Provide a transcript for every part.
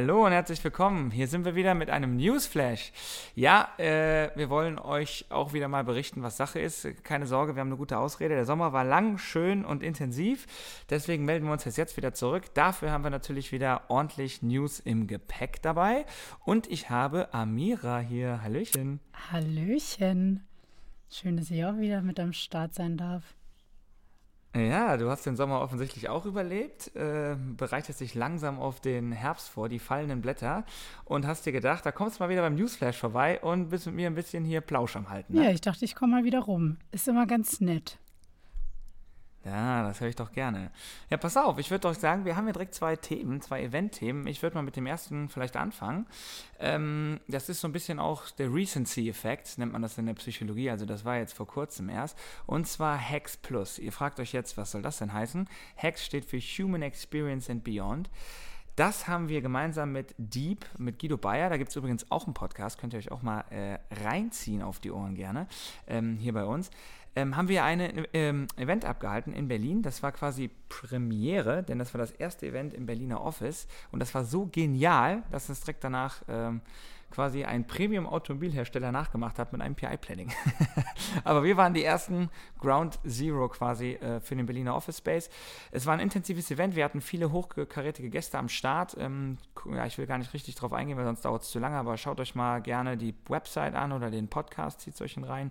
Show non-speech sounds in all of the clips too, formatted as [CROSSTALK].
Hallo und herzlich willkommen. Hier sind wir wieder mit einem Newsflash. Ja, äh, wir wollen euch auch wieder mal berichten, was Sache ist. Keine Sorge, wir haben eine gute Ausrede. Der Sommer war lang, schön und intensiv. Deswegen melden wir uns jetzt wieder zurück. Dafür haben wir natürlich wieder ordentlich News im Gepäck dabei. Und ich habe Amira hier. Hallöchen. Hallöchen. Schön, dass ich auch wieder mit am Start sein darf. Ja, du hast den Sommer offensichtlich auch überlebt, äh, bereitest dich langsam auf den Herbst vor, die fallenden Blätter und hast dir gedacht, da kommst du mal wieder beim Newsflash vorbei und bist mit mir ein bisschen hier Plausch am Halten. Ne? Ja, ich dachte, ich komme mal wieder rum. Ist immer ganz nett. Ja, das höre ich doch gerne. Ja, pass auf, ich würde doch sagen, wir haben hier direkt zwei Themen, zwei Event-Themen. Ich würde mal mit dem ersten vielleicht anfangen. Ähm, das ist so ein bisschen auch der Recency-Effekt, nennt man das in der Psychologie. Also das war jetzt vor kurzem erst. Und zwar Hex Plus. Ihr fragt euch jetzt, was soll das denn heißen? Hex steht für Human Experience and Beyond. Das haben wir gemeinsam mit Deep, mit Guido Bayer. Da gibt es übrigens auch einen Podcast, könnt ihr euch auch mal äh, reinziehen auf die Ohren gerne, ähm, hier bei uns ähm, haben wir ein ähm, Event abgehalten in Berlin. Das war quasi Premiere, denn das war das erste Event im Berliner Office. Und das war so genial, dass es direkt danach ähm, quasi ein Premium-Automobilhersteller nachgemacht hat mit einem PI-Planning. [LAUGHS] Aber wir waren die ersten Ground Zero quasi äh, für den Berliner Office Space. Es war ein intensives Event. Wir hatten viele hochkarätige Gäste am Start. Ähm, ja, ich will gar nicht richtig drauf eingehen, weil sonst dauert es zu lange. Aber schaut euch mal gerne die Website an oder den Podcast, zieht euch rein.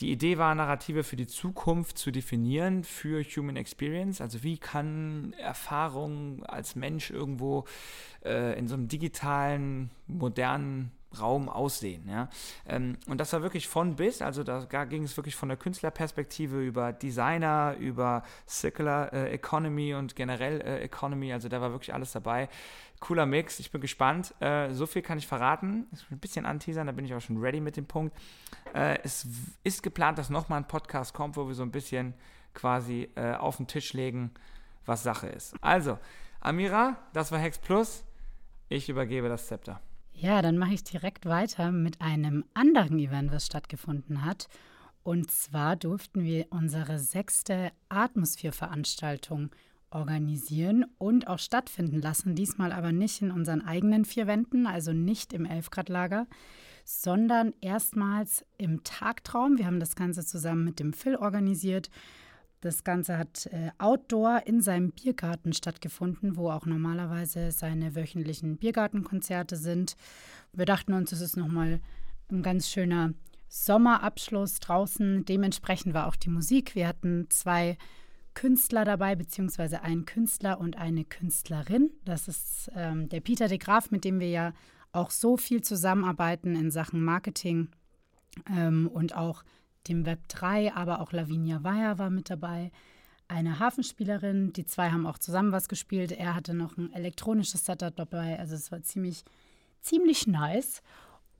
Die Idee war, Narrative für die Zukunft zu definieren für Human Experience. Also wie kann Erfahrung als Mensch irgendwo äh, in so einem digitalen, modernen Raum aussehen. Ja? Ähm, und das war wirklich von bis, also da ging es wirklich von der Künstlerperspektive über Designer, über Circular äh, Economy und generell äh, Economy, also da war wirklich alles dabei. Cooler Mix, ich bin gespannt. Äh, so viel kann ich verraten. Ist ein bisschen anteasern, da bin ich auch schon ready mit dem Punkt. Äh, es ist geplant, dass nochmal ein Podcast kommt, wo wir so ein bisschen quasi äh, auf den Tisch legen, was Sache ist. Also, Amira, das war Hex Plus. Ich übergebe das Zepter. Ja, dann mache ich direkt weiter mit einem anderen Event, was stattgefunden hat. Und zwar durften wir unsere sechste Atmosphäre-Veranstaltung organisieren und auch stattfinden lassen. Diesmal aber nicht in unseren eigenen vier Wänden, also nicht im Elfgrad-Lager, sondern erstmals im Tagtraum. Wir haben das Ganze zusammen mit dem Phil organisiert. Das Ganze hat äh, outdoor in seinem Biergarten stattgefunden, wo auch normalerweise seine wöchentlichen Biergartenkonzerte sind. Wir dachten uns, es ist nochmal ein ganz schöner Sommerabschluss draußen. Dementsprechend war auch die Musik. Wir hatten zwei Künstler dabei, beziehungsweise einen Künstler und eine Künstlerin. Das ist ähm, der Peter de Graaf, mit dem wir ja auch so viel zusammenarbeiten in Sachen Marketing ähm, und auch dem Web 3, aber auch Lavinia Weyer war mit dabei. Eine Hafenspielerin, die zwei haben auch zusammen was gespielt. Er hatte noch ein elektronisches Setup dabei, also es war ziemlich, ziemlich nice.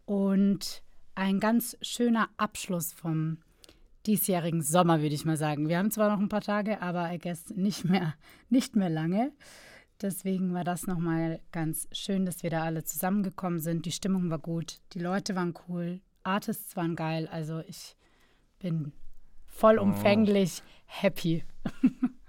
Und ein ganz schöner Abschluss vom diesjährigen Sommer, würde ich mal sagen. Wir haben zwar noch ein paar Tage, aber I guess nicht mehr, [LAUGHS] nicht mehr lange. Deswegen war das nochmal ganz schön, dass wir da alle zusammengekommen sind. Die Stimmung war gut, die Leute waren cool, Artists waren geil. Also ich bin vollumfänglich oh. happy. [LAUGHS]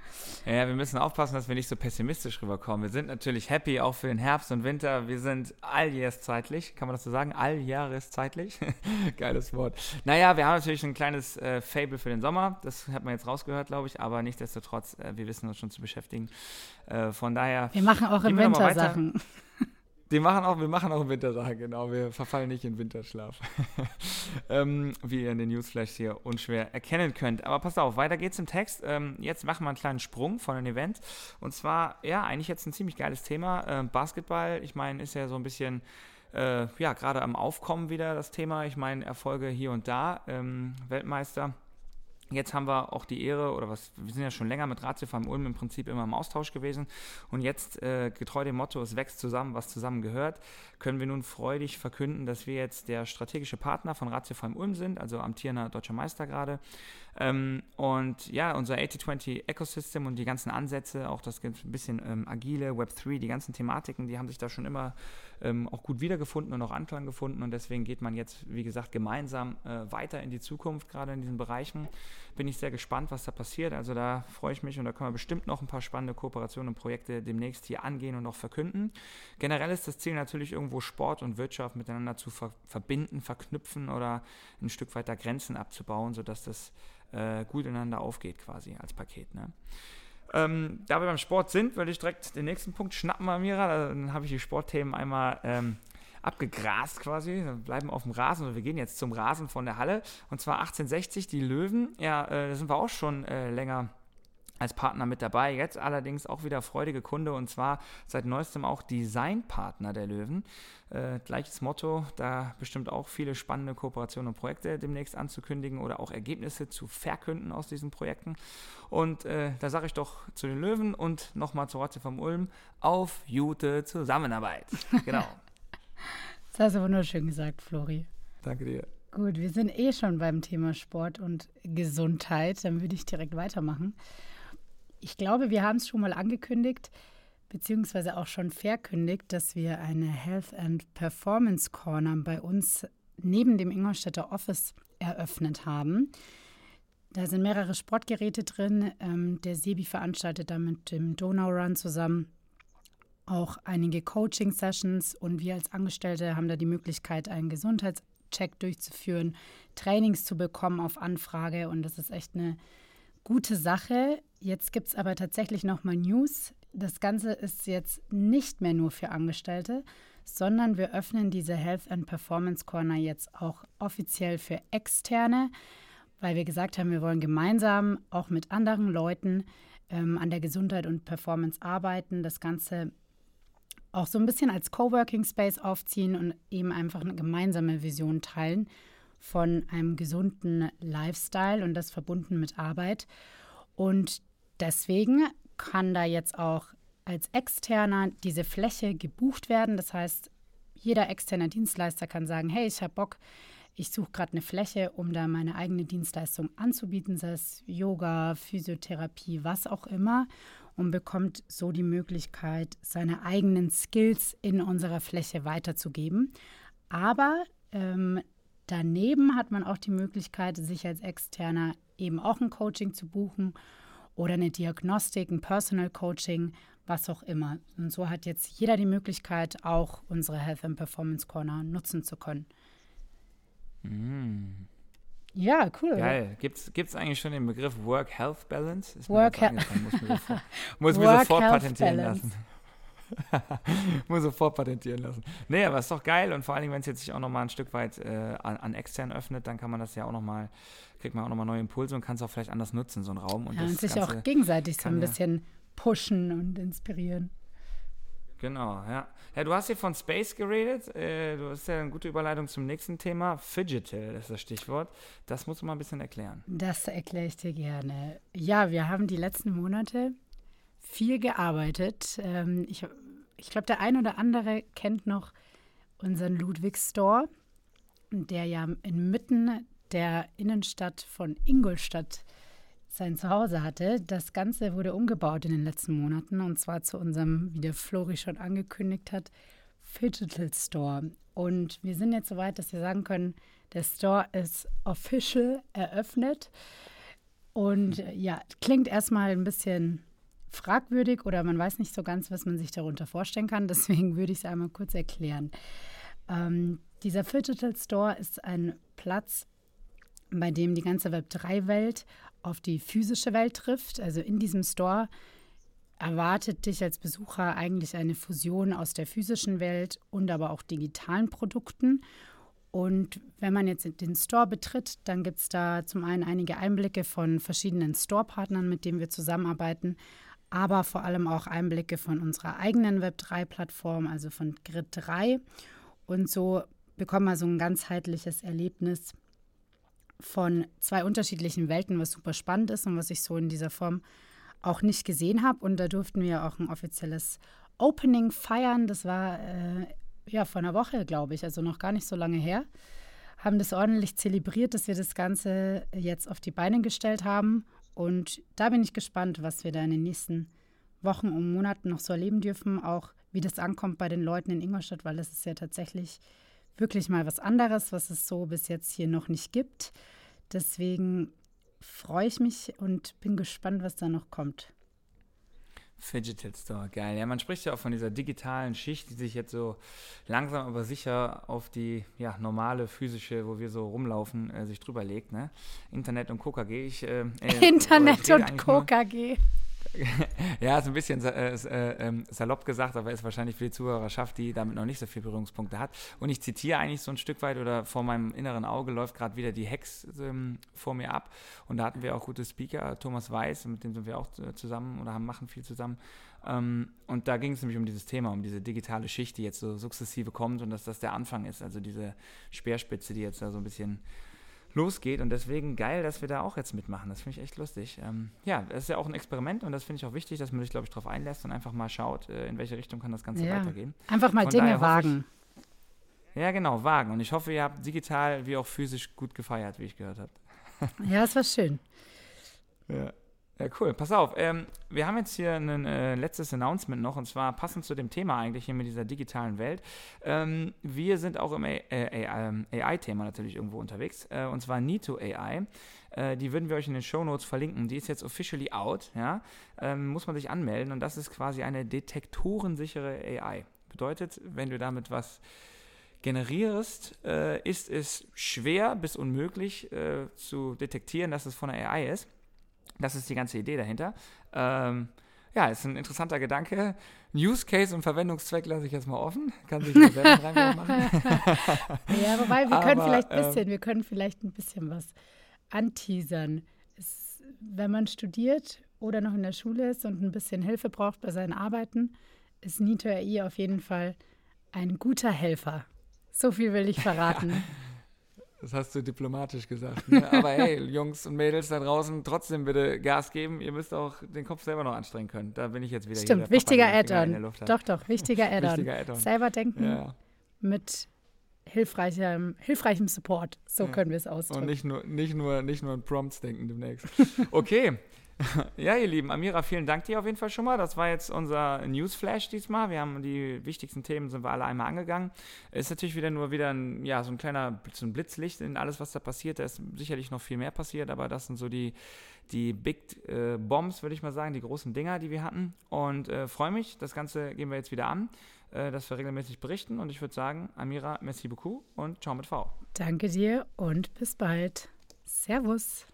Ja, wir müssen aufpassen, dass wir nicht so pessimistisch rüberkommen. Wir sind natürlich happy auch für den Herbst und Winter. Wir sind alljahreszeitlich, kann man das so sagen? Alljahreszeitlich? [LAUGHS] Geiles Wort. Naja, wir haben natürlich ein kleines äh, Fable für den Sommer. Das hat man jetzt rausgehört, glaube ich. Aber nichtsdestotrotz, äh, wir wissen uns schon zu beschäftigen. Äh, von daher. Wir machen auch im Winter Sachen. [LAUGHS] Die machen auch, wir machen auch Wintersachen, genau. Wir verfallen nicht in Winterschlaf. [LAUGHS] ähm, wie ihr in den Newsflash hier unschwer erkennen könnt. Aber passt auf, weiter geht's im Text. Ähm, jetzt machen wir einen kleinen Sprung von einem Event. Und zwar, ja, eigentlich jetzt ein ziemlich geiles Thema. Ähm, Basketball, ich meine, ist ja so ein bisschen äh, ja, gerade am Aufkommen wieder das Thema. Ich meine, Erfolge hier und da, ähm, Weltmeister. Jetzt haben wir auch die Ehre, oder was, wir sind ja schon länger mit Ratio vom Ulm im Prinzip immer im Austausch gewesen. Und jetzt, äh, getreu dem Motto, es wächst zusammen, was zusammen gehört, können wir nun freudig verkünden, dass wir jetzt der strategische Partner von Ratio vom Ulm sind, also amtierender deutscher Meister gerade. Ähm, und ja, unser 8020 Ecosystem und die ganzen Ansätze, auch das ein bisschen ähm, agile, Web3, die ganzen Thematiken, die haben sich da schon immer ähm, auch gut wiedergefunden und auch Anklang gefunden. Und deswegen geht man jetzt, wie gesagt, gemeinsam äh, weiter in die Zukunft, gerade in diesen Bereichen. Bin ich sehr gespannt, was da passiert. Also da freue ich mich und da können wir bestimmt noch ein paar spannende Kooperationen und Projekte demnächst hier angehen und noch verkünden. Generell ist das Ziel natürlich irgendwo Sport und Wirtschaft miteinander zu ver verbinden, verknüpfen oder ein Stück weiter Grenzen abzubauen, sodass das äh, gut ineinander aufgeht quasi als Paket. Ne? Ähm, da wir beim Sport sind, würde ich direkt den nächsten Punkt schnappen, Amira. Dann habe ich die Sportthemen einmal ähm, abgegrast quasi, wir bleiben auf dem Rasen oder wir gehen jetzt zum Rasen von der Halle und zwar 1860, die Löwen, ja, äh, da sind wir auch schon äh, länger als Partner mit dabei. Jetzt allerdings auch wieder freudige Kunde und zwar seit neuestem auch Designpartner der Löwen. Äh, gleiches Motto, da bestimmt auch viele spannende Kooperationen und Projekte demnächst anzukündigen oder auch Ergebnisse zu verkünden aus diesen Projekten. Und äh, da sage ich doch zu den Löwen und nochmal zur Rotze vom Ulm auf gute Zusammenarbeit. [LAUGHS] Genau. Das hast du wunderschön gesagt, Flori. Danke dir. Gut, wir sind eh schon beim Thema Sport und Gesundheit. Dann würde ich direkt weitermachen. Ich glaube, wir haben es schon mal angekündigt, beziehungsweise auch schon verkündigt, dass wir eine Health and Performance Corner bei uns neben dem Ingolstädter Office eröffnet haben. Da sind mehrere Sportgeräte drin. Ähm, der Sebi veranstaltet da mit dem Donau Run zusammen auch einige Coaching-Sessions und wir als Angestellte haben da die Möglichkeit, einen Gesundheitscheck durchzuführen, Trainings zu bekommen auf Anfrage und das ist echt eine gute Sache. Jetzt gibt es aber tatsächlich nochmal News. Das Ganze ist jetzt nicht mehr nur für Angestellte, sondern wir öffnen diese Health and Performance Corner jetzt auch offiziell für Externe, weil wir gesagt haben, wir wollen gemeinsam auch mit anderen Leuten ähm, an der Gesundheit und Performance arbeiten, das Ganze auch so ein bisschen als Coworking Space aufziehen und eben einfach eine gemeinsame Vision teilen von einem gesunden Lifestyle und das verbunden mit Arbeit. Und deswegen kann da jetzt auch als externer diese Fläche gebucht werden. Das heißt, jeder externe Dienstleister kann sagen, hey, ich habe Bock, ich suche gerade eine Fläche, um da meine eigene Dienstleistung anzubieten, sei es Yoga, Physiotherapie, was auch immer und bekommt so die Möglichkeit, seine eigenen Skills in unserer Fläche weiterzugeben. Aber ähm, daneben hat man auch die Möglichkeit, sich als Externer eben auch ein Coaching zu buchen oder eine Diagnostik, ein Personal Coaching, was auch immer. Und so hat jetzt jeder die Möglichkeit, auch unsere Health and Performance Corner nutzen zu können. Mm. Ja, cool. Geil. Gibt es eigentlich schon den Begriff Work-Health-Balance? Work-Health. Muss mir sofort, [LAUGHS] muss mir sofort patentieren lassen. [LAUGHS] muss sofort patentieren lassen. Nee, aber ist doch geil und vor allen Dingen, wenn es jetzt sich auch nochmal ein Stück weit äh, an, an, extern öffnet, dann kann man das ja auch nochmal, kriegt man auch nochmal neue Impulse und kann es auch vielleicht anders nutzen, so ein Raum. Und, ja, und sich auch gegenseitig so ein bisschen pushen und inspirieren. Genau, ja. Ja, du hast hier von Space geredet. Äh, du hast ja eine gute Überleitung zum nächsten Thema. Fidgetal ist das Stichwort. Das musst du mal ein bisschen erklären. Das erkläre ich dir gerne. Ja, wir haben die letzten Monate viel gearbeitet. Ähm, ich ich glaube, der ein oder andere kennt noch unseren Ludwig Store, der ja inmitten der Innenstadt von Ingolstadt sein Zuhause hatte. Das Ganze wurde umgebaut in den letzten Monaten und zwar zu unserem, wie der Flori schon angekündigt hat, Digital Store. Und wir sind jetzt so weit, dass wir sagen können, der Store ist official eröffnet. Und ja, klingt erstmal ein bisschen fragwürdig oder man weiß nicht so ganz, was man sich darunter vorstellen kann. [LAUGHS] Deswegen würde ich es einmal kurz erklären. Ähm, dieser Digital Store ist ein Platz, bei dem die ganze Web3-Welt auf die physische Welt trifft. Also in diesem Store erwartet dich als Besucher eigentlich eine Fusion aus der physischen Welt und aber auch digitalen Produkten. Und wenn man jetzt den Store betritt, dann gibt es da zum einen einige Einblicke von verschiedenen Store-Partnern, mit denen wir zusammenarbeiten, aber vor allem auch Einblicke von unserer eigenen Web3-Plattform, also von Grid 3. Und so bekommt man so ein ganzheitliches Erlebnis von zwei unterschiedlichen Welten, was super spannend ist und was ich so in dieser Form auch nicht gesehen habe. Und da durften wir auch ein offizielles Opening feiern. Das war äh, ja vor einer Woche, glaube ich, also noch gar nicht so lange her. Haben das ordentlich zelebriert, dass wir das Ganze jetzt auf die Beine gestellt haben. Und da bin ich gespannt, was wir da in den nächsten Wochen und Monaten noch so erleben dürfen. Auch wie das ankommt bei den Leuten in Ingolstadt, weil das ist ja tatsächlich wirklich mal was anderes, was es so bis jetzt hier noch nicht gibt. Deswegen freue ich mich und bin gespannt, was da noch kommt. Fidgetal Store, geil. Ja, man spricht ja auch von dieser digitalen Schicht, die sich jetzt so langsam aber sicher auf die ja, normale physische, wo wir so rumlaufen, äh, sich drüber legt. Ne? Internet und KKG. Ich, äh, äh, [LAUGHS] Internet und KKG [LAUGHS] ja, ist ein bisschen äh, äh, ähm, salopp gesagt, aber ist wahrscheinlich für die Zuhörerschaft, die damit noch nicht so viele Berührungspunkte hat. Und ich zitiere eigentlich so ein Stück weit oder vor meinem inneren Auge läuft gerade wieder die Hex ähm, vor mir ab. Und da hatten wir auch gute Speaker, Thomas Weiß, mit dem sind wir auch zusammen oder machen viel zusammen. Ähm, und da ging es nämlich um dieses Thema, um diese digitale Schicht, die jetzt so sukzessive kommt und dass das der Anfang ist. Also diese Speerspitze, die jetzt da so ein bisschen losgeht. Und deswegen geil, dass wir da auch jetzt mitmachen. Das finde ich echt lustig. Ähm, ja, es ist ja auch ein Experiment und das finde ich auch wichtig, dass man sich, glaube ich, darauf einlässt und einfach mal schaut, äh, in welche Richtung kann das Ganze ja. weitergehen. Einfach mal Von Dinge wagen. Ich, ja, genau, wagen. Und ich hoffe, ihr habt digital wie auch physisch gut gefeiert, wie ich gehört habe. ja, es war schön. Ja. Ja, cool. Pass auf. Ähm, wir haben jetzt hier ein äh, letztes Announcement noch und zwar passend zu dem Thema eigentlich hier mit dieser digitalen Welt. Ähm, wir sind auch im AI-Thema äh, natürlich irgendwo unterwegs äh, und zwar Nito AI. Äh, die würden wir euch in den Show Notes verlinken. Die ist jetzt officially out. Ja? Ähm, muss man sich anmelden und das ist quasi eine detektorensichere AI. Bedeutet, wenn du damit was generierst, äh, ist es schwer bis unmöglich zu detektieren, dass es von der AI ist. Das ist die ganze Idee dahinter. Ähm, ja, ist ein interessanter Gedanke. Use Case und Verwendungszweck lasse ich jetzt mal offen. Kann sich selber rein machen. [LAUGHS] ja, wobei wir können vielleicht ein bisschen, ähm, wir können vielleicht ein bisschen was anteasern. Es, wenn man studiert oder noch in der Schule ist und ein bisschen Hilfe braucht bei seinen Arbeiten, ist Nito AI auf jeden Fall ein guter Helfer. So viel will ich [LAUGHS] verraten. Das hast du diplomatisch gesagt. Ne? Aber hey, [LAUGHS] Jungs und Mädels da draußen, trotzdem bitte Gas geben. Ihr müsst auch den Kopf selber noch anstrengen können. Da bin ich jetzt wieder Stimmt, hier, wichtiger Add-on. Doch, doch, wichtiger Add-on. Add selber denken ja. mit hilfreichem, hilfreichem Support. So ja. können wir es ausdrücken. Und nicht nur, nicht nur, nicht nur in Prompts denken demnächst. [LAUGHS] Okay. [LAUGHS] Ja, ihr Lieben, Amira, vielen Dank dir auf jeden Fall schon mal. Das war jetzt unser Newsflash diesmal. Wir haben die wichtigsten Themen sind wir alle einmal angegangen. Ist natürlich wieder nur wieder ein, ja, so ein kleiner so ein Blitzlicht in alles, was da passiert. Da ist sicherlich noch viel mehr passiert, aber das sind so die, die Big äh, Bombs, würde ich mal sagen, die großen Dinger, die wir hatten. Und äh, freue mich, das Ganze gehen wir jetzt wieder an, äh, dass wir regelmäßig berichten. Und ich würde sagen, Amira, merci beaucoup und ciao mit V. Danke dir und bis bald. Servus.